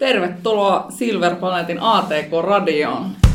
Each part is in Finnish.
Tervetuloa Silver Planetin ATK-radioon.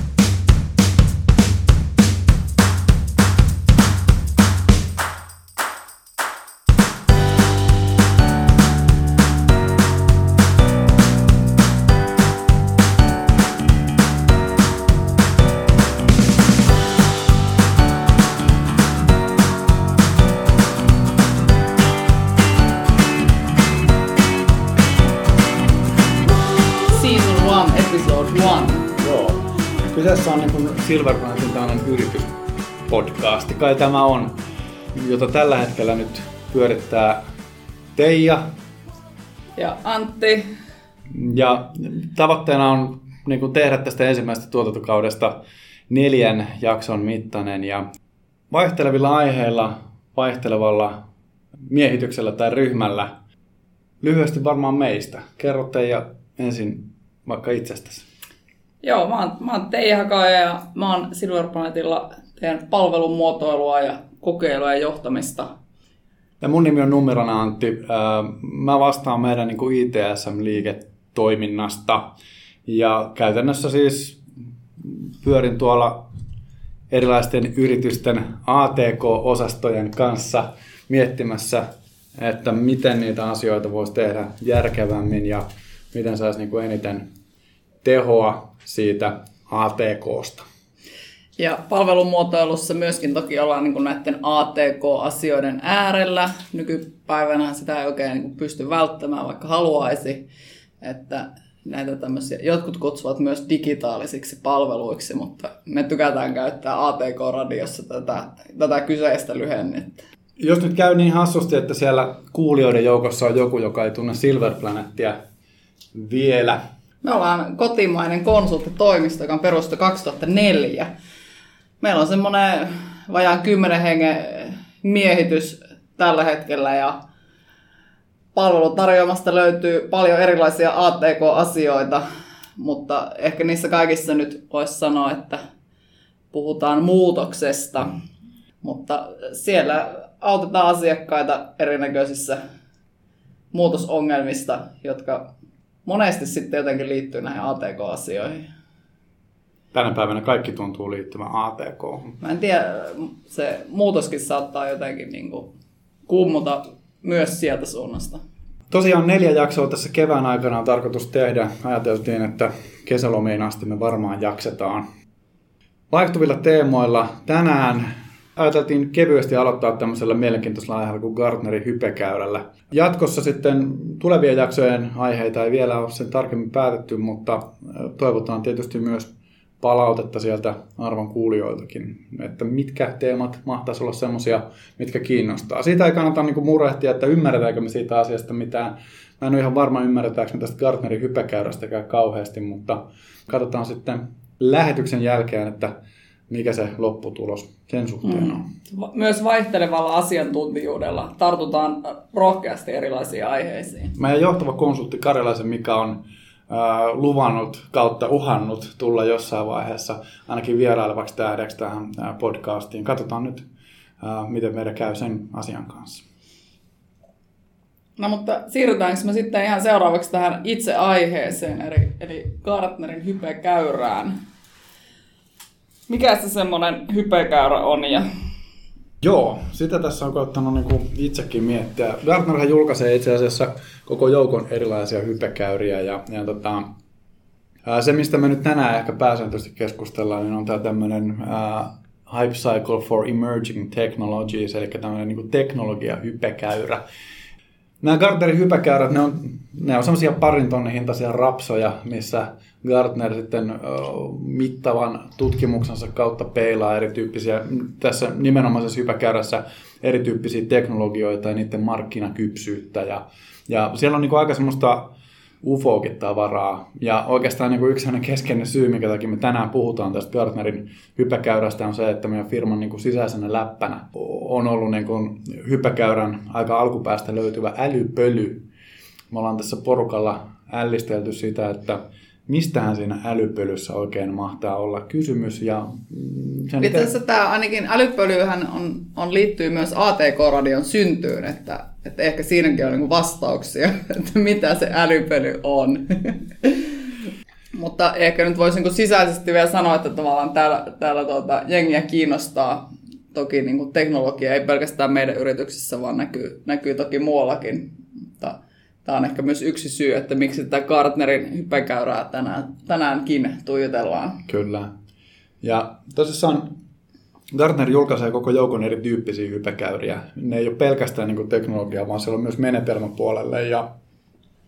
On Silver Planetin tällainen yrityspodcasti. Kai tämä on, jota tällä hetkellä nyt pyörittää Teija. Ja Antti, Ja tavoitteena on niin kuin tehdä tästä ensimmäisestä tuotantokaudesta neljän jakson mittainen ja vaihtelevilla aiheilla, vaihtelevalla miehityksellä tai ryhmällä. Lyhyesti varmaan meistä. Kerro Teija ensin vaikka itsestäsi. Joo, mä oon, mä oon Teija Hakaja ja mä oon Silver Planetilla teen palvelun muotoilua ja kokeilua ja johtamista. Ja mun nimi on Numerona Antti. Mä vastaan meidän niin ITSM-liiketoiminnasta. Ja käytännössä siis pyörin tuolla erilaisten yritysten ATK-osastojen kanssa miettimässä, että miten niitä asioita voisi tehdä järkevämmin ja miten saisi niin kuin eniten tehoa siitä ATKsta. Ja palvelun muotoilussa myöskin toki ollaan niin kuin näiden ATK-asioiden äärellä. Nykypäivänä sitä ei oikein niin pysty välttämään, vaikka haluaisi. Että näitä tämmöisiä, jotkut kutsuvat myös digitaalisiksi palveluiksi, mutta me tykätään käyttää ATK-radiossa tätä, tätä kyseistä lyhennettä. Jos nyt käy niin hassusti, että siellä kuulijoiden joukossa on joku, joka ei tunne Silver Planettia vielä, Me ollaan kotimainen konsulttitoimisto, joka on perustettu 2004. Meillä on semmoinen vajaan 10 hengen miehitys tällä hetkellä ja palvelutarjoamasta löytyy paljon erilaisia ATK-asioita, mutta ehkä niissä kaikissa nyt voisi sanoa, että puhutaan muutoksesta. Mutta siellä autetaan asiakkaita erinäköisissä muutosongelmista, jotka monesti sitten jotenkin liittyy näihin ATK-asioihin. tänä päivänä kaikki tuntuu liittyvän ATK. Mä en tiedä, se muutoskin saattaa jotenkin niin kuin kummuta myös sieltä suunnasta. Tosiaan neljä jaksoa tässä kevään aikana on tarkoitus tehdä. Ajateltiin, että kesälomiin asti me varmaan jaksetaan. Vaihtuvilla teemoilla tänään ajateltiin kevyesti aloittaa tämmöisellä mielenkiintoisella aiheella kuin Gartnerin hypekäyrällä. Jatkossa sitten tulevien jaksojen aiheita ei vielä ole sen tarkemmin päätetty, mutta toivotaan tietysti myös palautetta sieltä arvon kuulijoiltakin, että mitkä teemat mahtaisi olla semmoisia, mitkä kiinnostaa. Siitä ei kannata niinku murehtia, että ymmärretäänkö me siitä asiasta mitään. Mä en ole ihan varma, ymmärretäänkö me tästä Gartnerin hypekäyrästäkään kauheasti, mutta katsotaan sitten lähetyksen jälkeen, että mikä se lopputulos sen suhteen on. Va- Myös vaihtelevalla asiantuntijuudella tartutaan rohkeasti erilaisiin aiheisiin. Meidän johtava konsultti Karjalaisen Mika on äh, luvannut kautta uhannut tulla jossain vaiheessa ainakin vierailevaksi tähdeksi tähän äh, podcastiin. Katsotaan nyt, äh, miten meidän käy sen asian kanssa. No mutta siirrytäänkö me sitten ihan seuraavaksi tähän itse aiheeseen, eli, eli Gartnerin hypekäyrään. Mikä se semmoinen hypekäyrä on ja Joo, sitä tässä on koittanut niin kuin itsekin miettiä. Gartnerhan julkaisee itse asiassa koko joukon erilaisia hypekäyriä ja, ja tota, se, mistä me nyt tänään ehkä pääsääntöisesti keskustellaan, niin on tämä tämmöinen Hype Cycle for Emerging Technologies, eli tämmöinen niin teknologia-hypekäyrä. Nämä Gartnerin hypäkäyrät, ne on, ne on semmoisia parin tonnin hintaisia rapsoja, missä Gartner sitten mittavan tutkimuksensa kautta peilaa erityyppisiä, tässä nimenomaisessa hypäkäyrässä erityyppisiä teknologioita ja niiden markkinakypsyyttä. Ja, ja siellä on niin aika semmoista ufoakin tavaraa. Ja oikeastaan niin yksi keskeinen syy, minkä takia me tänään puhutaan tästä Gartnerin hypäkäyrästä, on se, että meidän firman niin sisäisenä läppänä on ollut niin kuin hypäkäyrän aika alkupäästä löytyvä älypöly. Me ollaan tässä porukalla ällistelty sitä, että mistähän siinä älypölyssä oikein mahtaa olla kysymys. Ja mm, sen itse asiassa tämä ainakin älypölyhän on, on liittyy myös ATK-radion syntyyn, että, että ehkä siinäkin on niinku vastauksia, että mitä se älypöly on. Mutta ehkä nyt voisin sisäisesti vielä sanoa, että tavallaan täällä, täällä tuota, jengiä kiinnostaa toki niin kuin teknologia, ei pelkästään meidän yrityksissä, vaan näkyy, näkyy toki muuallakin. Tämä on ehkä myös yksi syy, että miksi tätä Gartnerin hypekäyrää tänään, tänäänkin tuijotellaan. Kyllä. Ja tosissaan Gartner julkaisee koko joukon erityyppisiä hypekäyriä. Ne ei ole pelkästään niin teknologiaa, vaan siellä on myös menetelmäpuolelle. Ja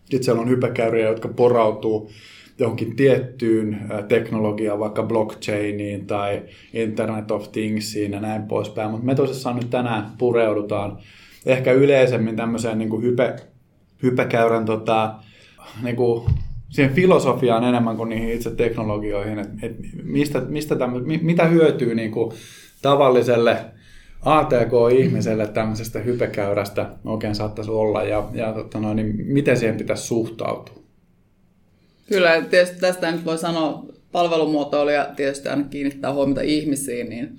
sitten siellä on hypekäyriä, jotka porautuu johonkin tiettyyn teknologiaan, vaikka blockchainiin tai Internet of Thingsiin ja näin poispäin. Mutta me tosissaan nyt tänään pureudutaan ehkä yleisemmin tämmöiseen niin hype, hypekäyrän tota, niin siihen filosofiaan enemmän kuin niihin itse teknologioihin, että et mistä, mistä tämmö, mitä hyötyy niin kuin tavalliselle ATK-ihmiselle tämmöisestä hypekäyrästä oikein saattaisi olla ja, ja totta noin, niin miten siihen pitäisi suhtautua? Kyllä, tietysti tästä nyt voi sanoa, palvelumuotoilija tietysti aina kiinnittää huomiota ihmisiin, niin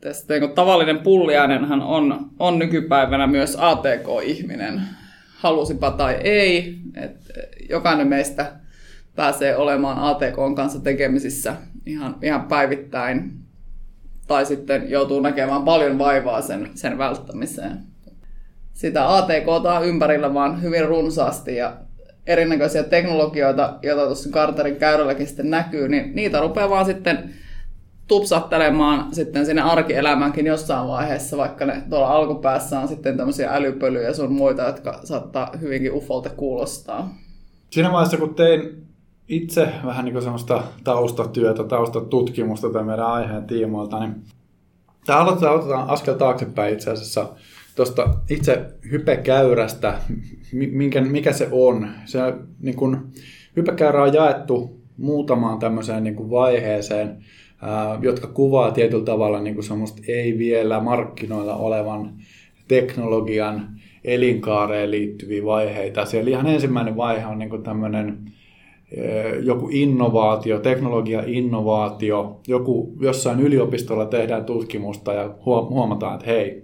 tästä niin tavallinen pulliainenhan on, on nykypäivänä myös ATK-ihminen, halusipa tai ei. että jokainen meistä pääsee olemaan ATK kanssa tekemisissä ihan, ihan päivittäin tai sitten joutuu näkemään paljon vaivaa sen, sen välttämiseen. Sitä ATK on ympärillä vaan hyvin runsaasti ja erinäköisiä teknologioita, joita tuossa Carterin käyrälläkin sitten näkyy, niin niitä rupeaa vaan sitten tupsattelemaan sitten sinne arkielämäänkin jossain vaiheessa, vaikka ne tuolla alkupäässä on sitten tämmöisiä älypölyjä sun muita, jotka saattaa hyvinkin ufolta kuulostaa. Siinä vaiheessa, kun tein itse vähän niin semmoista taustatyötä, taustatutkimusta tämän meidän aiheen tiimoilta, niin tämä aloitetaan, otetaan askel taaksepäin itse asiassa tuosta itse hypekäyrästä, minkä, mikä se on. Se, niin kun, hypekäyrä on jaettu muutamaan tämmöiseen niin kuin vaiheeseen, jotka kuvaa tietyllä tavalla niin kuin semmoista ei vielä markkinoilla olevan teknologian elinkaareen liittyviä vaiheita. Siellä ihan ensimmäinen vaihe on niin kuin tämmöinen joku innovaatio, teknologia-innovaatio, joku jossain yliopistolla tehdään tutkimusta ja huomataan, että hei,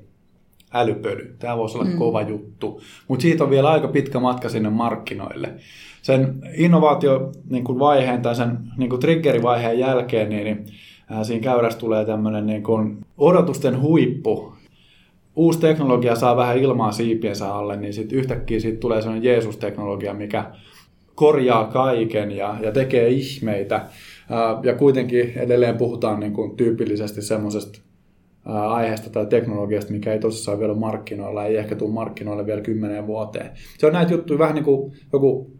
älypöly, tämä voisi olla mm. kova juttu. Mutta siitä on vielä aika pitkä matka sinne markkinoille. Sen innovaatio niin kuin vaiheen tai sen niin kuin triggerivaiheen jälkeen, niin, niin äh, siinä käyrässä tulee tämmöinen niin kuin odotusten huippu. Uusi teknologia saa vähän ilmaa siipiensä alle, niin sitten yhtäkkiä siitä tulee sellainen Jeesus-teknologia, mikä korjaa kaiken ja, ja tekee ihmeitä. Ja kuitenkin edelleen puhutaan niin kuin tyypillisesti semmoisesta aiheesta tai teknologiasta, mikä ei tosissaan vielä ole markkinoilla, ei ehkä tule markkinoille vielä kymmeneen vuoteen. Se on näitä juttuja vähän niin kuin joku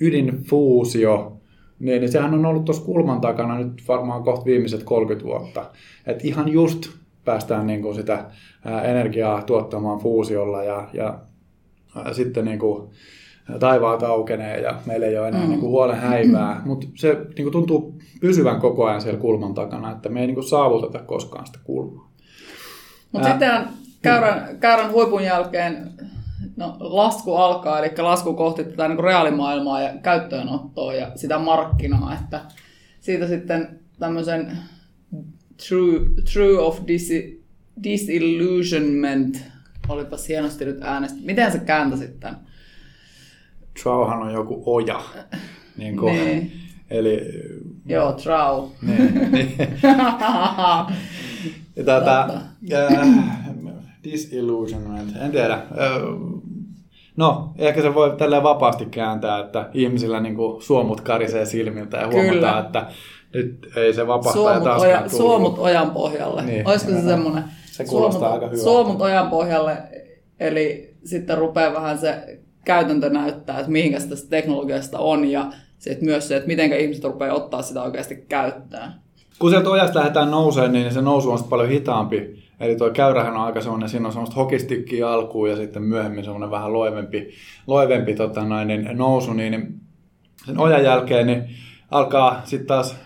ydinfuusio, niin, niin sehän on ollut tuossa kulman takana nyt varmaan kohta viimeiset 30 vuotta. Et ihan just päästään niin kuin sitä energiaa tuottamaan fuusiolla ja, ja sitten niin kuin taivaat aukenee ja meillä ei ole enää mm. niin kuin huolen häivää, mutta se niin kuin tuntuu pysyvän koko ajan siellä kulman takana, että me ei niin kuin saavuteta koskaan sitä kulmaa. Mutta sitten käyrän, käyrän huipun jälkeen no, lasku alkaa, eli lasku kohti tätä niin reaalimaailmaa ja käyttöönottoa ja sitä markkinaa, että siitä sitten tämmöisen true, true of dis, disillusionment, olipa hienosti nyt äänestä. Miten se kääntäsit tämän? Trauhan on joku oja. Niin kuin, niin. Eli, Joo, trau. Niin, niin. tätä, äh, disillusionment, en tiedä. Äh, no, ehkä se voi tälleen vapaasti kääntää, että ihmisillä niin kuin suomut karisee silmiltä ja huomataan, Kyllä. että nyt ei se vapahtaja taaskaan oja, Suomut ojan pohjalle. Niin, Olisiko se semmoinen? Se kuulostaa suomut, aika hyvältä. Suomut ojan pohjalle, eli sitten rupeaa vähän se käytäntö näyttää, että mihinkä sitä teknologiasta on ja sitten myös se, että miten ihmiset rupeaa ottaa sitä oikeasti käyttöön. Kun sieltä ojasta lähdetään nouseen, niin se nousu on paljon hitaampi. Eli tuo käyrähän on aika semmoinen, siinä on semmoista hokistikkiä alkuun ja sitten myöhemmin semmoinen vähän loivempi, loivempi tota noin, niin nousu, niin sen ojan jälkeen niin alkaa sitten taas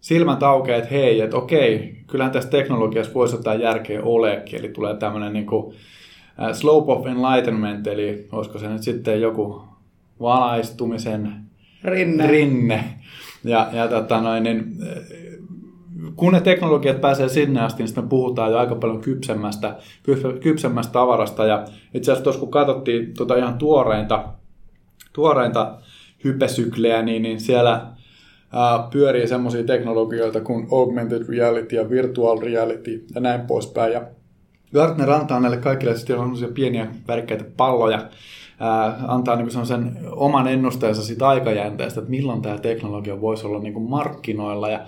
silmät aukeaa, että hei, että okei, kyllähän tässä teknologiassa voisi jotain järkeä oleekin. Eli tulee tämmöinen niin kuin, uh, slope of enlightenment, eli olisiko se nyt sitten joku valaistumisen rinne. rinne. Ja, ja tota noin, niin, kun ne teknologiat pääsee sinne asti, niin sitten puhutaan jo aika paljon kypsemmästä, kypsemmästä tavarasta. Ja itse asiassa tuossa kun katsottiin tuota ihan tuoreinta, tuoreinta hypesyklejä, niin, niin siellä pyörii semmoisia teknologioita kuin augmented reality ja virtual reality ja näin poispäin. Ja Gartner antaa näille kaikille sellaisia pieniä värikkäitä palloja, antaa niin sen oman ennusteensa siitä aikajänteestä, että milloin tämä teknologia voisi olla niin kuin markkinoilla. Ja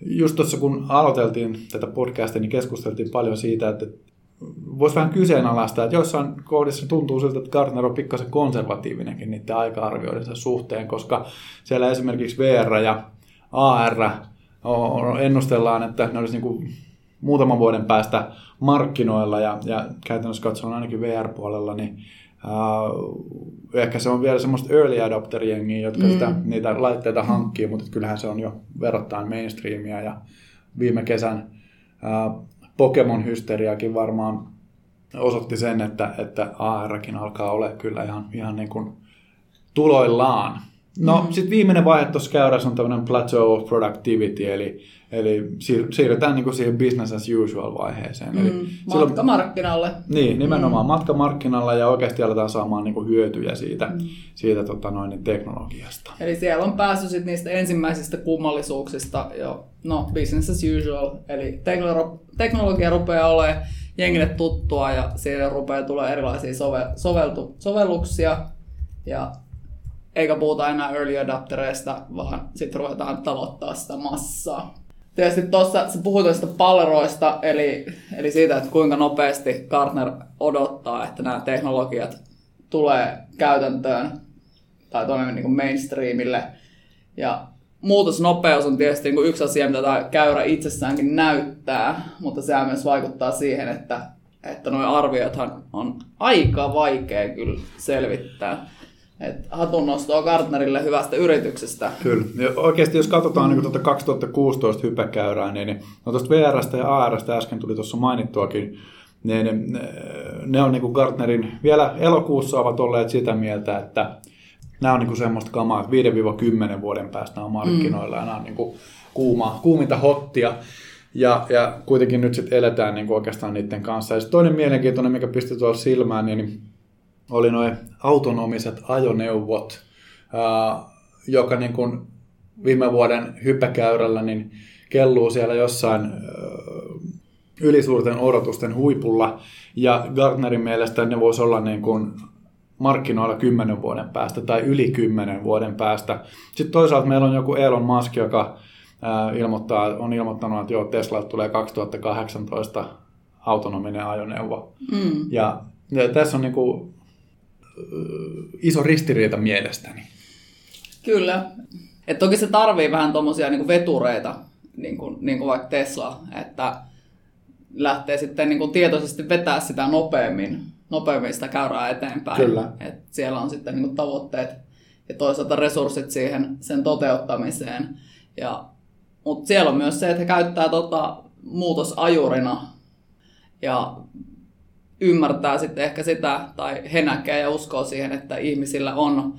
just tuossa kun aloiteltiin tätä podcastia, niin keskusteltiin paljon siitä, että voisi vähän kyseenalaistaa, että joissain kohdissa tuntuu siltä, että Gartner on pikkasen konservatiivinenkin niiden aika-arvioidensa suhteen, koska siellä esimerkiksi VR ja AR ennustellaan, että ne olisi niin kuin muutaman vuoden päästä markkinoilla ja, ja käytännössä katsoen ainakin VR-puolella, niin Uh, ehkä se on vielä semmoista early adopter-jengiä, jotka mm. sitä, niitä laitteita hankkii, mutta kyllähän se on jo verrattain mainstreamia ja viime kesän uh, Pokemon-hysteriakin varmaan osoitti sen, että, että ARkin alkaa olla kyllä ihan, ihan niin kuin tuloillaan. No mm. sitten viimeinen vaihe tuossa käyrässä on tämmöinen plateau of productivity, eli, eli siirrytään niin kuin siihen business as usual vaiheeseen. Mm. Eli matkamarkkinalle. Niin, nimenomaan mm. matkamarkkinalle ja oikeasti aletaan saamaan niin kuin hyötyjä siitä, mm. siitä tota noin, niin teknologiasta. Eli siellä on päässyt sit niistä ensimmäisistä kummallisuuksista jo, no business as usual, eli teknologia rupeaa olemaan jengille tuttua ja siellä rupeaa tulee erilaisia sove- soveltu- sovelluksia ja eikä puhuta enää early adaptereista, vaan sitten ruvetaan tavoittaa sitä massaa. Tietysti tuossa sä puhuit tuosta palleroista, eli, eli siitä, että kuinka nopeasti Gartner odottaa, että nämä teknologiat tulee käytäntöön tai tuonne niin mainstreamille. Ja muutosnopeus on tietysti niin yksi asia, mitä tämä käyrä itsessäänkin näyttää, mutta se myös vaikuttaa siihen, että, että nuo arviothan on aika vaikea kyllä selvittää. Et hatunnostoa Gartnerille hyvästä yrityksestä. Kyllä. Ja oikeasti jos katsotaan niin tuota 2016 hypäkäyrää, niin, niin no tuosta VRstä ja ARstä äsken tuli tuossa mainittuakin, niin ne, ne on niin kuin Gartnerin vielä elokuussa ovat olleet sitä mieltä, että nämä on niin kuin semmoista kamaa, että 5-10 vuoden päästä on markkinoilla mm. ja nämä on niin kuin kuuma, kuuminta hottia. Ja, ja kuitenkin nyt sitten eletään niin kuin oikeastaan niiden kanssa. Ja toinen mielenkiintoinen, mikä pisti tuolla silmään, niin oli noin autonomiset ajoneuvot, joka niin kuin viime vuoden hyppäkäyrällä niin kelluu siellä jossain ylisuurten odotusten huipulla. Ja Gartnerin mielestä ne voisi olla niin kuin markkinoilla kymmenen vuoden päästä tai yli kymmenen vuoden päästä. Sitten toisaalta meillä on joku Elon Musk, joka ilmoittaa, on ilmoittanut, että joo, Tesla tulee 2018 autonominen ajoneuvo. Mm. Ja, ja tässä on niin kuin iso ristiriita mielestäni. Kyllä. Et toki se tarvii vähän tuommoisia niin vetureita, niin kuin, niin kuin vaikka Tesla, että lähtee sitten niin kuin tietoisesti vetää sitä nopeammin, nopeammin sitä käyrää eteenpäin. Kyllä. Et siellä on sitten niin kuin tavoitteet ja toisaalta resurssit siihen sen toteuttamiseen. Ja, mutta siellä on myös se, että he käyttää tota muutosajurina ja ymmärtää sitten ehkä sitä, tai he näkee ja uskoo siihen, että ihmisillä on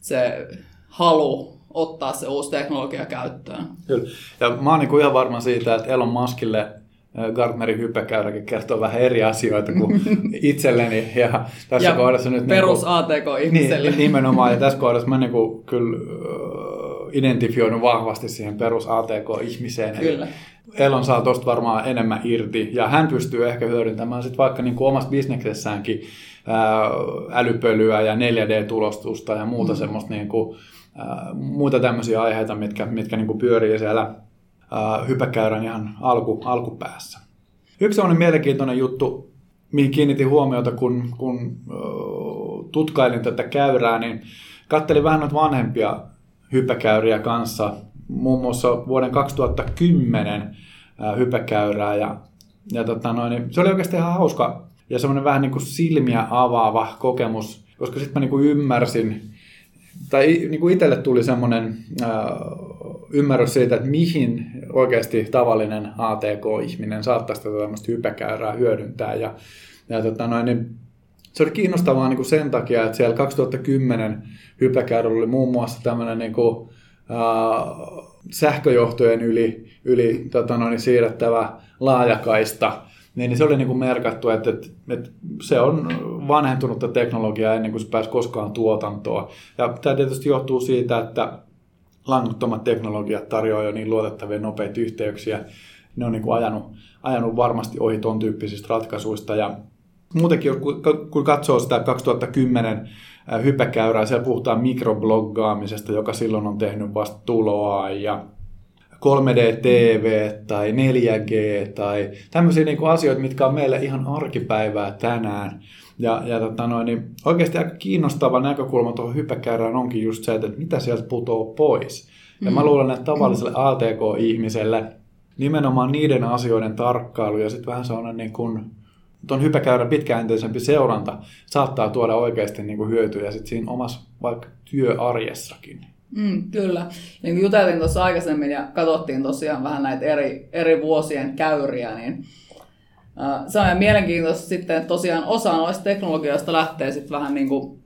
se halu ottaa se uusi teknologia käyttöön. Kyllä. Ja mä oon niin ihan varma siitä, että Elon Muskille Gartnerin hyppäkäyräkin kertoo vähän eri asioita kuin itselleni. Ja tässä ja kohdassa nyt... Niinku- perus niin ATK-ihmiselle. Niin, nimenomaan. Ja tässä kohdassa mä niin kuin, kyllä identifioinut vahvasti siihen perus ATK-ihmiseen. Kyllä. Elon saa tuosta varmaan enemmän irti ja hän pystyy ehkä hyödyntämään sit vaikka niin kuin omassa bisneksessäänkin ää, älypölyä ja 4D-tulostusta ja muuta mm. semmoista niin kuin, ää, muita tämmöisiä aiheita, mitkä, mitkä niin kuin pyörii siellä ää, hypäkäyrän ihan alku, alkupäässä. Yksi sellainen mielenkiintoinen juttu, mihin kiinnitin huomiota, kun, kun tutkailin tätä käyrää, niin kattelin vähän noita vanhempia hyppäkäyriä kanssa, muun muassa vuoden 2010 hyppäkäyrää ja, ja tota noin, niin se oli oikeasti ihan hauska ja semmoinen vähän niin kuin silmiä avaava kokemus, koska sitten mä niin kuin ymmärsin, tai niin kuin itselle tuli semmoinen ymmärrys siitä, että mihin oikeasti tavallinen ATK-ihminen saattaisi tätä tämmöistä hypäkäyrää hyödyntää. Ja, ja tota noin, niin se oli kiinnostavaa niin kuin sen takia, että siellä 2010 hypäkäyrällä oli muun muassa tämmöinen niin kuin, äh, sähköjohtojen yli, yli tota noin, siirrettävä laajakaista, niin se oli niin kuin merkattu, että, että, että se on vanhentunutta teknologiaa ennen kuin se pääsi koskaan tuotantoon. Ja tämä tietysti johtuu siitä, että langattomat teknologiat tarjoaa jo niin luotettavia nopeita yhteyksiä. Ne on niin kuin ajanut, ajanut varmasti ohi ton tyyppisistä ratkaisuista. Ja muutenkin, kun katsoo sitä 2010 hypekäyrää, siellä puhutaan mikrobloggaamisesta, joka silloin on tehnyt vasta tuloa ja 3D-TV tai 4G tai tämmöisiä niin kuin asioita, mitkä on meille ihan arkipäivää tänään. Ja, ja tota noin, niin oikeasti aika kiinnostava näkökulma tuohon hypekäyrään onkin just se, että mitä sieltä putoo pois. Ja mä mm. luulen, että tavalliselle ATK-ihmiselle nimenomaan niiden asioiden tarkkailu ja sitten vähän sellainen niin kuin, tuon hypäkäyrän pitkäjänteisempi seuranta saattaa tuoda oikeasti niin kuin hyötyjä sit siinä omassa vaikka työarjessakin. Mm, kyllä. Niin kuin juteltiin tuossa aikaisemmin ja katsottiin tosiaan vähän näitä eri, eri vuosien käyriä, niin uh, se on mielenkiintoista sitten, että tosiaan osa noista teknologioista lähtee sitten vähän niin kuin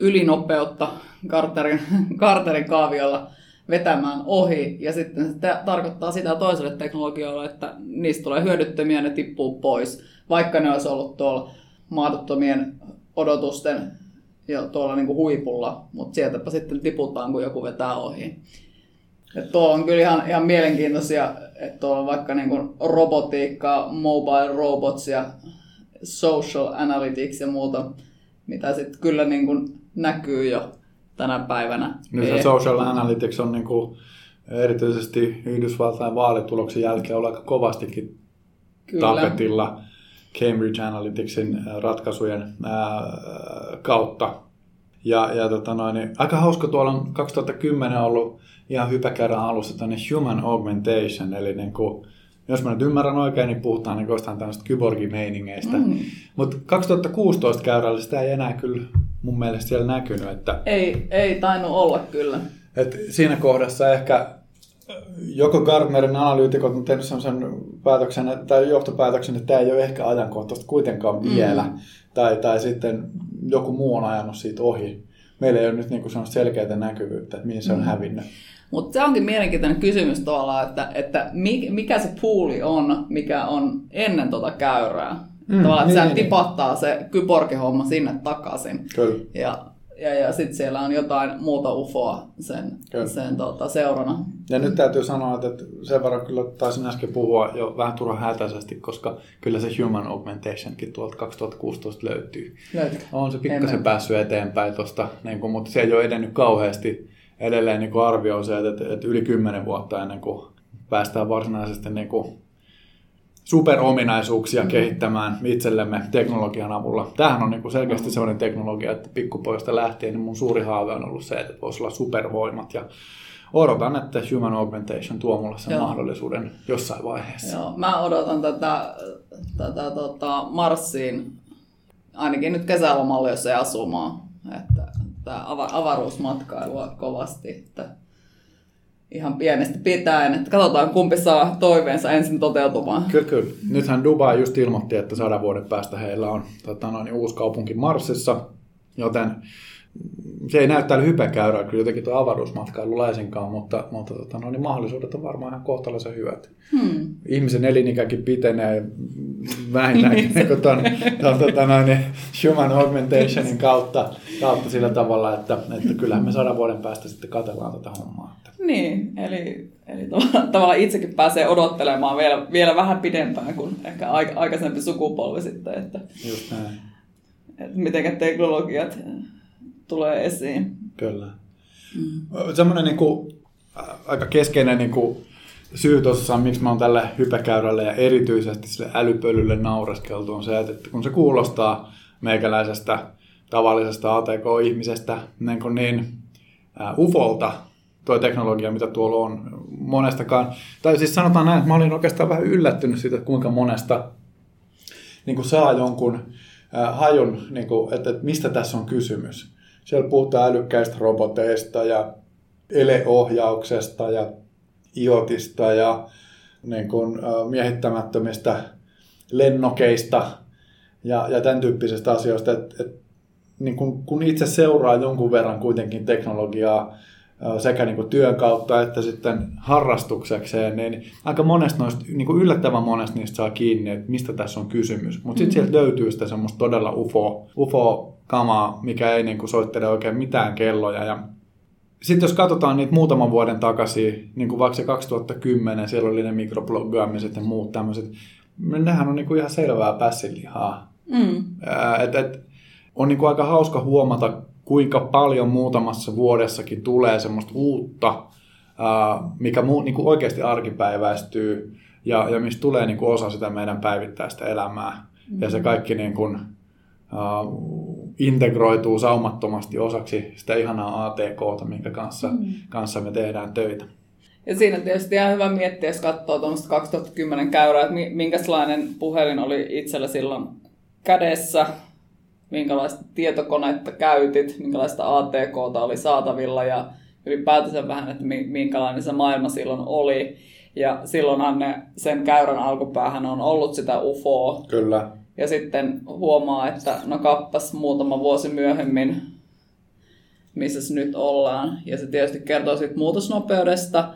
ylinopeutta Carterin, Carterin kaaviolla vetämään ohi, ja sitten se tarkoittaa sitä toiselle teknologioille, että niistä tulee hyödyttömiä, ne tippuu pois, vaikka ne olisi ollut tuolla mahdottomien odotusten jo tuolla niin kuin huipulla, mutta sieltäpä sitten tiputaan, kun joku vetää ohi. Et tuo on kyllä ihan, ihan mielenkiintoisia, että tuolla on vaikka niin kuin robotiikkaa, mobile robots ja social analytics ja muuta, mitä sitten kyllä niin kuin näkyy jo tänä päivänä. Nyt se social analytics on niin kuin erityisesti Yhdysvaltain vaalituloksen jälkeen ollut aika kovastikin Kyllä. tapetilla Cambridge Analyticsin ratkaisujen ää, kautta. Ja, ja tota noin, niin aika hauska tuolla on 2010 ollut ihan hypäkerran alussa tänne human augmentation, eli niin kuin, jos mä nyt ymmärrän oikein, niin puhutaan niin jostain tämmöistä kyborgimeiningeistä. Mm. Mutta 2016 käyrällä sitä ei enää kyllä mun mielestä siellä näkynyt. Että, ei, ei tainnut olla kyllä. Et siinä kohdassa ehkä joko Gartnerin analyytikot on tehnyt sellaisen päätöksen, tai johtopäätöksen, että tämä ei ole ehkä ajankohtaista kuitenkaan mm. vielä, mm. tai, tai sitten joku muu on ajanut siitä ohi. Meillä ei ole nyt niinku selkeää näkyvyyttä, että mihin se on mm. hävinnyt. Mutta se onkin mielenkiintoinen kysymys tavallaan, että, että mikä se puuli on, mikä on ennen tuota käyrää. Mm, tavallaan, että niin, sehän niin, niin. se kyborgihomma sinne takaisin. Kyllä. Ja ja, ja sitten siellä on jotain muuta ufoa sen, sen tota, seurana. Ja nyt täytyy sanoa, että sen verran kyllä taisin äsken puhua jo vähän turhan hätäisesti, koska kyllä se Human Augmentationkin tuolta 2016 löytyy. Löytyy. On se pikkasen päässyt eteenpäin tuosta, niin kuin, mutta se ei ole edennyt kauheasti. Edelleen niin arvio on se, että, että yli 10 vuotta ennen kuin päästään varsinaisesti niin kuin superominaisuuksia mm-hmm. kehittämään itsellemme teknologian avulla. Tämähän on niin selkeästi sellainen teknologia, että pikkupoista lähtien niin mun suuri haave on ollut se, että voisi olla supervoimat ja odotan, että Human Augmentation tuo mulle sen Joo. mahdollisuuden jossain vaiheessa. Joo, mä odotan tätä, tätä tota Marsiin ainakin nyt kesälomalle, jos ei asumaan. Että, tämä avaruusmatkailua kovasti. Että ihan pienestä pitäen, että katsotaan kumpi saa toiveensa ensin toteutumaan. Kyllä, kyllä. Nythän Dubai just ilmoitti, että sadan vuoden päästä heillä on tota, noin, uusi kaupunki Marsissa, joten se ei näy täällä hypekäyrää kyllä jotenkin tuo avaruusmatkailu laisinkaan, mutta, mutta tota, no, niin mahdollisuudet on varmaan ihan kohtalaisen hyvät. Hmm. Ihmisen elinikäkin pitenee vähintäänkin niin tuon, tuon tota, noin, human augmentationin kautta, kautta sillä tavalla, että, että kyllähän me sadan vuoden päästä sitten katsellaan tätä hommaa. Niin, eli, eli tavallaan itsekin pääsee odottelemaan vielä, vielä vähän pidempään kuin ehkä aikaisempi sukupolvi sitten, että, Just näin. että miten teknologiat tulee esiin. Kyllä. Mm. Semmoinen niin kuin, aika keskeinen niin kuin, syy tuossa, miksi mä oon tälle hypäkäyrälle ja erityisesti sille älypölylle naureskeltu on se, että kun se kuulostaa meikäläisestä tavallisesta ATK-ihmisestä niin, kuin niin uh, ufolta, tuo teknologia, mitä tuolla on monestakaan. Tai siis sanotaan näin, että mä olin oikeastaan vähän yllättynyt siitä, kuinka monesta niin kuin saa jonkun äh, hajun, niin kuin, että, että mistä tässä on kysymys. Siellä puhutaan älykkäistä roboteista ja eleohjauksesta ja iotista ja niin kuin, miehittämättömistä lennokeista ja, ja tämän tyyppisistä asioista. että että niin kun, kun itse seuraa jonkun verran kuitenkin teknologiaa, sekä niin kuin työn kautta että sitten harrastuksekseen, niin aika monesta noista, niin kuin yllättävän monesta niistä saa kiinni, että mistä tässä on kysymys. Mutta sitten mm-hmm. sieltä löytyy sitä semmoista todella ufo, ufo-kamaa, mikä ei niin kuin soittele oikein mitään kelloja. Ja sitten jos katsotaan niitä muutaman vuoden takaisin, niin kuin vaikka se 2010, siellä oli ne mikrobloggaamiset ja muut tämmöiset, nehän on niin kuin ihan selvää pässilihaa. Mm. Et, et, on niin kuin aika hauska huomata, kuinka paljon muutamassa vuodessakin tulee semmoista uutta, mikä muu, niin kuin oikeasti arkipäiväistyy ja, ja mistä tulee niin kuin osa sitä meidän päivittäistä elämää. Mm. Ja se kaikki niin kuin, uh, integroituu saumattomasti osaksi sitä ihanaa ATKta, minkä kanssa, mm. kanssa me tehdään töitä. Ja siinä tietysti ihan hyvä miettiä, jos katsoo tuommoista 2010 käyrää, että minkälainen puhelin oli itsellä silloin kädessä, minkälaista tietokonetta käytit, minkälaista ATKta oli saatavilla ja ylipäätänsä vähän, että minkälainen se maailma silloin oli. Ja silloinhan ne, sen käyrän alkupäähän on ollut sitä UFOa. Kyllä. Ja sitten huomaa, että no kappas muutama vuosi myöhemmin, missä nyt ollaan. Ja se tietysti kertoo siitä muutosnopeudesta.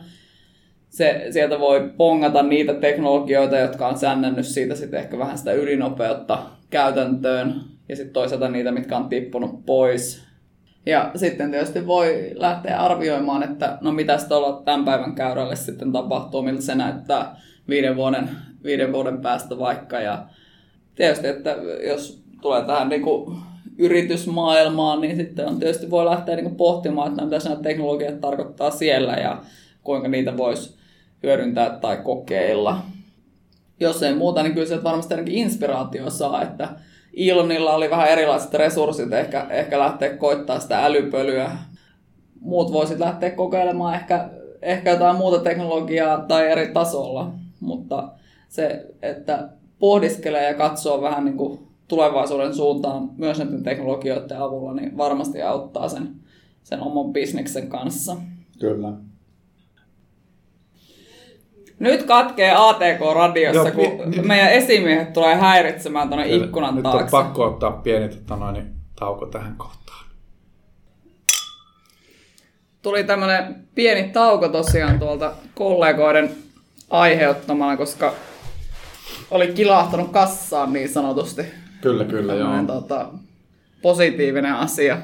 Se, sieltä voi pongata niitä teknologioita, jotka on sännännyt siitä sitten ehkä vähän sitä ylinopeutta käytäntöön. Ja sitten toisaalta niitä, mitkä on tippunut pois. Ja sitten tietysti voi lähteä arvioimaan, että no mitä tuolla tämän päivän käyrälle sitten tapahtuu, miltä se näyttää viiden vuoden, viiden vuoden päästä vaikka. Ja tietysti, että jos tulee tähän niin kuin yritysmaailmaan, niin sitten on tietysti voi lähteä niin kuin pohtimaan, että mitä nämä teknologiat tarkoittaa siellä ja kuinka niitä voisi hyödyntää tai kokeilla. Jos ei muuta, niin kyllä se varmasti ainakin inspiraatio saa, että Ilonilla oli vähän erilaiset resurssit ehkä, ehkä lähteä koittaa sitä älypölyä. Muut voisit lähteä kokeilemaan ehkä, ehkä jotain muuta teknologiaa tai eri tasolla, mutta se, että pohdiskelee ja katsoo vähän niin kuin tulevaisuuden suuntaan myös näiden teknologioiden avulla, niin varmasti auttaa sen, sen oman bisneksen kanssa. Kyllä. Nyt katkee ATK-radiossa, Joo, kun mi, mi, meidän esimiehet tulee häiritsemään tuonne ikkunan nyt taakse. Nyt on pakko ottaa pieni tota noin, tauko tähän kohtaan. Tuli tämmöinen pieni tauko tosiaan tuolta kollegoiden aiheuttamana, koska oli kilahtanut kassaan niin sanotusti. Kyllä, kyllä, joo. Tota, positiivinen asia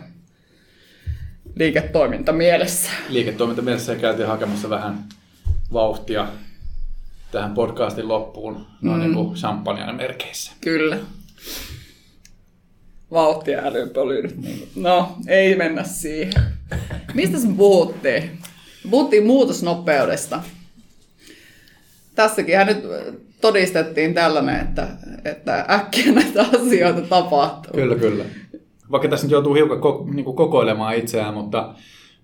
liiketoiminta mielessä. Liiketoiminta mielessä ja käytiin hakemassa vähän vauhtia tähän podcastin loppuun noin mm. niin kuin champagnen merkeissä. Kyllä. Vauhtia älypölyyn. No, ei mennä siihen. Mistä me puhuttiin? Puhuttiin muutosnopeudesta. Tässäkin nyt todistettiin tällainen, että, että äkkiä näitä asioita tapahtuu. Kyllä, kyllä. Vaikka tässä nyt joutuu hiukan ko, niin kuin kokoilemaan itseään, mutta,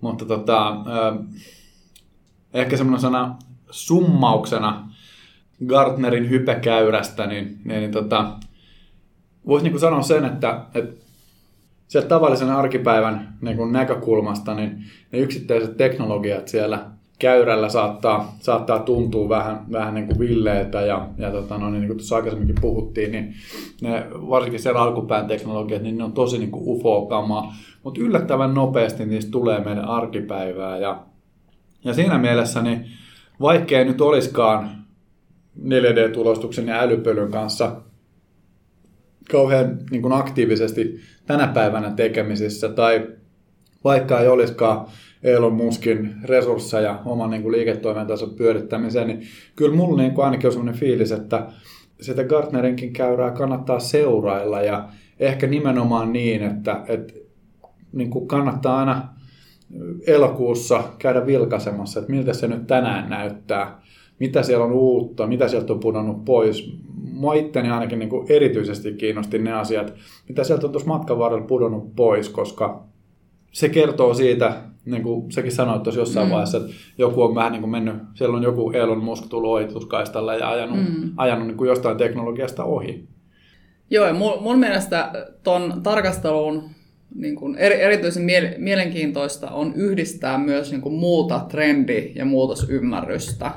mutta tota, äh, ehkä semmoinen sana summauksena Gartnerin hypekäyrästä, niin, niin, niin tota, voisi niin sanoa sen, että, että sieltä tavallisen arkipäivän niin kuin näkökulmasta, niin ne yksittäiset teknologiat siellä käyrällä saattaa, saattaa tuntua vähän, vähän niin kuin villeiltä ja, ja tota, no, niin, niin kuin tuossa aikaisemminkin puhuttiin, niin ne, varsinkin siellä alkupään teknologiat, niin ne on tosi niin ufo-kamaa, mutta yllättävän nopeasti niistä tulee meidän arkipäivää ja, ja siinä mielessä niin vaikkei nyt olisikaan 4D-tulostuksen ja älypölyn kanssa kauhean niin kuin aktiivisesti tänä päivänä tekemisissä. Tai vaikka ei olisikaan Elon Muskin resursseja oman niin kuin liiketoimintansa pyörittämiseen, niin kyllä mulla niin kuin ainakin on sellainen fiilis, että sitä Gartnerinkin käyrää kannattaa seurailla. Ja ehkä nimenomaan niin, että, että niin kuin kannattaa aina elokuussa käydä vilkaisemassa, että miltä se nyt tänään näyttää, mitä siellä on uutta, mitä sieltä on pudonnut pois. Mua itteni ainakin niin kuin erityisesti kiinnosti ne asiat, mitä sieltä on tuossa matkan varrella pudonnut pois, koska se kertoo siitä, niin kuin sekin sanoit tuossa jossain mm. vaiheessa, että joku on vähän niin kuin mennyt, siellä on joku Elon Musk tullut ohituskaistalla ja ajanut, mm. ajanut niin kuin jostain teknologiasta ohi. Joo, ja mun, mun mielestä ton tarkasteluun niin kuin eri, erityisen mielenkiintoista on yhdistää myös niin kuin muuta trendi- ja muutosymmärrystä.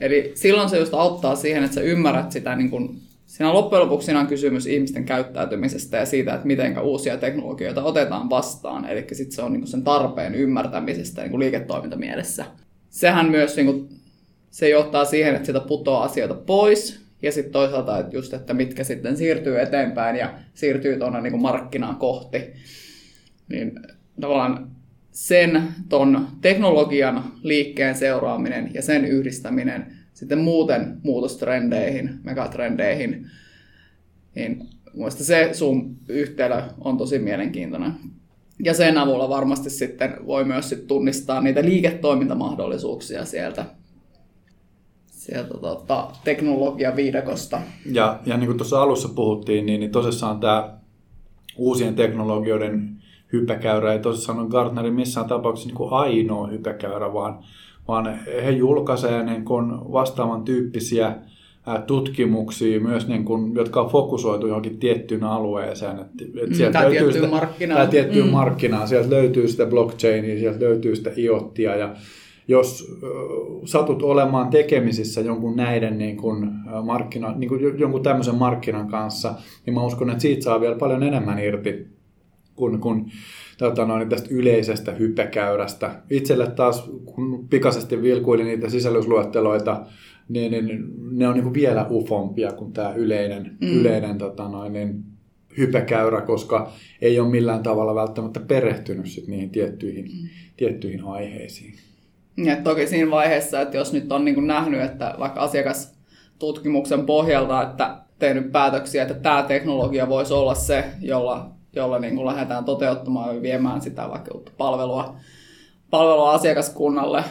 Eli silloin se just auttaa siihen, että sä ymmärrät sitä, niin kuin, siinä loppujen lopuksi on kysymys ihmisten käyttäytymisestä ja siitä, että miten uusia teknologioita otetaan vastaan. Eli sitten se on niin sen tarpeen ymmärtämisestä niin liiketoimintamielessä. Sehän myös niin kuin, se johtaa siihen, että sitä putoaa asioita pois, ja sitten toisaalta, että just, että mitkä sitten siirtyy eteenpäin ja siirtyy tuonne niin markkinaan kohti. Niin tavallaan sen ton teknologian liikkeen seuraaminen ja sen yhdistäminen sitten muuten muutostrendeihin, megatrendeihin, niin Mielestäni se sun yhtälö on tosi mielenkiintoinen. Ja sen avulla varmasti sitten voi myös sit tunnistaa niitä liiketoimintamahdollisuuksia sieltä, sieltä tota, teknologiaviidakosta. Ja, ja niin kuin tuossa alussa puhuttiin, niin, niin tosissaan tämä uusien teknologioiden hypäkäyrä ei tosissaan ole Gartnerin missään tapauksessa niin kuin ainoa hypäkäyrä, vaan, vaan he julkaisevat niin kuin vastaavan tyyppisiä tutkimuksia myös, niin kuin, jotka on fokusoitu johonkin tiettyyn alueeseen. Että, että mm, sieltä tai tiettyyn sitä, markkinaan. Tai tiettyyn mm. markkinaan. Sieltä löytyy sitä blockchainia, sieltä löytyy sitä iottia ja jos satut olemaan tekemisissä jonkun näiden niin kuin markkina, niin kuin jonkun tämmöisen markkinan kanssa, niin mä uskon, että siitä saa vielä paljon enemmän irti kuin, kuin tota noin, tästä yleisestä hyppekäyrästä. Itselle taas, kun pikaisesti vilkuilin niitä sisällysluetteloita, niin, niin ne on niin kuin vielä ufompia kuin tämä yleinen, mm. yleinen tota noin, niin hypekäyrä, koska ei ole millään tavalla välttämättä perehtynyt sit niihin tiettyihin, mm. tiettyihin aiheisiin. Ja toki siinä vaiheessa, että jos nyt on niin kuin nähnyt, että vaikka asiakastutkimuksen pohjalta, että tehnyt päätöksiä, että tämä teknologia voisi olla se, jolla, jolla niin kuin lähdetään toteuttamaan ja viemään sitä vaikka uutta palvelua, palvelua asiakaskunnalle,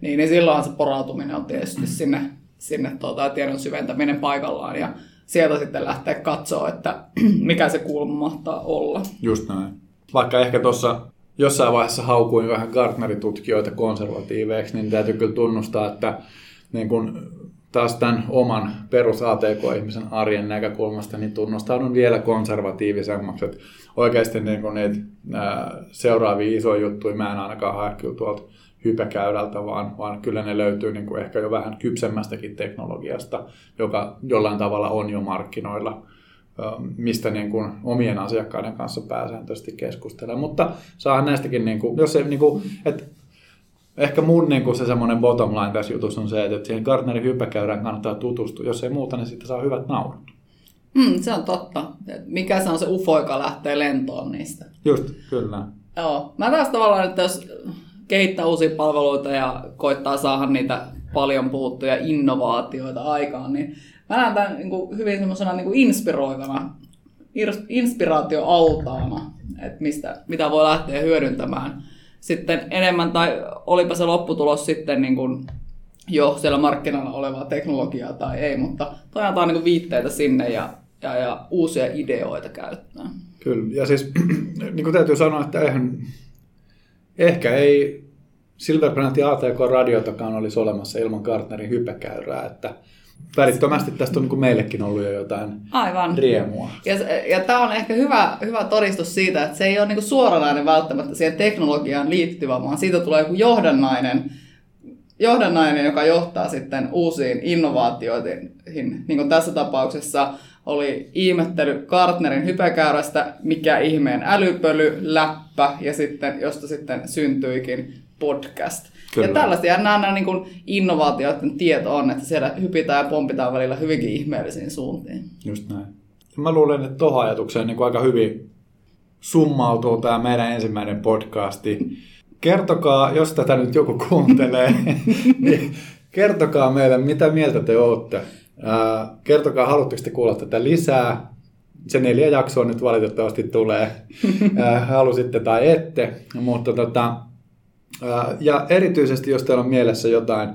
niin, niin silloin se porautuminen on tietysti sinne, sinne tuota, tiedon syventäminen paikallaan ja sieltä sitten lähteä katsoa, että mikä se kulma mahtaa olla. Just näin. Vaikka ehkä tuossa jossain vaiheessa haukuin vähän Gartneritutkijoita konservatiiveiksi, niin täytyy kyllä tunnustaa, että niin kun taas tämän oman perus ATK-ihmisen arjen näkökulmasta, niin tunnustaudun vielä konservatiivisemmaksi. Että oikeasti niin kun niitä ää, seuraavia isoja juttuja mä en ainakaan hae tuolta hypäkäyrältä, vaan, vaan kyllä ne löytyy niin kuin ehkä jo vähän kypsemmästäkin teknologiasta, joka jollain tavalla on jo markkinoilla, mistä niin kuin omien asiakkaiden kanssa pääsääntöisesti keskustelemaan. Mutta saa näistäkin, niin kuin, jos se, niin kuin, että ehkä mun niin kuin se semmoinen bottom line tässä jutussa on se, että siihen Gartnerin hypäkäyrään kannattaa tutustua. Jos ei muuta, niin sitten saa hyvät naurut. Mm, se on totta. Mikä se on se ufo, joka lähtee lentoon niistä? Just, kyllä. Joo. Mä taas tavallaan, että jos kehittää uusia palveluita ja koittaa saada niitä paljon puhuttuja innovaatioita aikaan, niin mä näen tämän niin kuin hyvin semmoisena niin kuin inspiroivana, inspiraatioaltaana, että mistä, mitä voi lähteä hyödyntämään sitten enemmän, tai olipa se lopputulos sitten niin kuin jo siellä markkinoilla olevaa teknologiaa tai ei, mutta toi antaa niin viitteitä sinne ja, ja, ja uusia ideoita käyttää. Kyllä, ja siis niin kuin täytyy sanoa, että eihän ehkä ei Silverbrand ja ATK-radiotakaan olisi olemassa ilman Gartnerin hypekäyrää, että välittömästi tästä on niin kuin meillekin ollut jo jotain Aivan. riemua. Ja, ja tämä on ehkä hyvä, hyvä todistus siitä, että se ei ole niin kuin suoranainen välttämättä siihen teknologiaan liittyvä, vaan siitä tulee joku johdannainen, johdannainen, joka johtaa sitten uusiin innovaatioihin. Niin kuin tässä tapauksessa oli ihmettely Gartnerin hypekäyrästä, mikä ihmeen älypöly, läppä ja sitten, josta sitten syntyikin podcast. Kyllä. Ja tällaisia nämä niin kuin innovaatioiden tieto on, että siellä hypitään ja pompitaan välillä hyvinkin ihmeellisiin suuntiin. Just näin. Mä luulen, että tuohon ajatukseen niin kuin aika hyvin summautuu tämä meidän ensimmäinen podcasti. Kertokaa, jos tätä nyt joku kuuntelee, niin kertokaa meille, mitä mieltä te olette kertokaa, haluatteko te kuulla tätä lisää. Se neljä jaksoa nyt valitettavasti tulee, halusitte tai ette. Mutta tota, ja erityisesti, jos teillä on mielessä jotain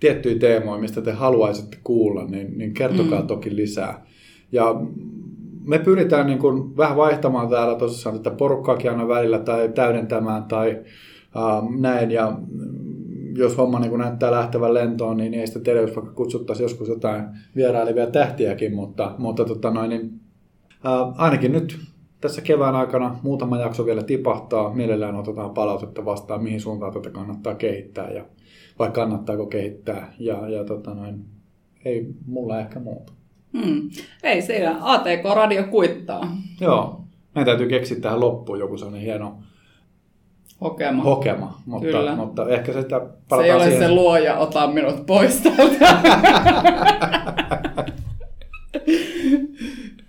tiettyjä teemoja, mistä te haluaisitte kuulla, niin, niin kertokaa mm. toki lisää. Ja me pyritään niin kuin vähän vaihtamaan täällä tosissaan tätä porukkaakin aina välillä tai täydentämään tai uh, näin. Ja jos homma niin näyttää lähtevän lentoon, niin ei sitä teille, vaikka kutsuttaisiin joskus jotain vierailevia tähtiäkin, mutta, mutta tota noin, niin, ää, ainakin nyt tässä kevään aikana muutama jakso vielä tipahtaa. Mielellään otetaan palautetta vastaan, mihin suuntaan tätä kannattaa kehittää ja vai kannattaako kehittää. Ja, ja tota noin, ei mulla ehkä muuta. Hmm. Ei siinä. ATK-radio kuittaa. Joo. Meidän täytyy keksiä tähän loppuun joku sellainen hieno Hokema. Hokema, mutta, Kyllä. mutta ehkä sitä palataan Se ei ole siihen. se luoja, ota minut pois täältä.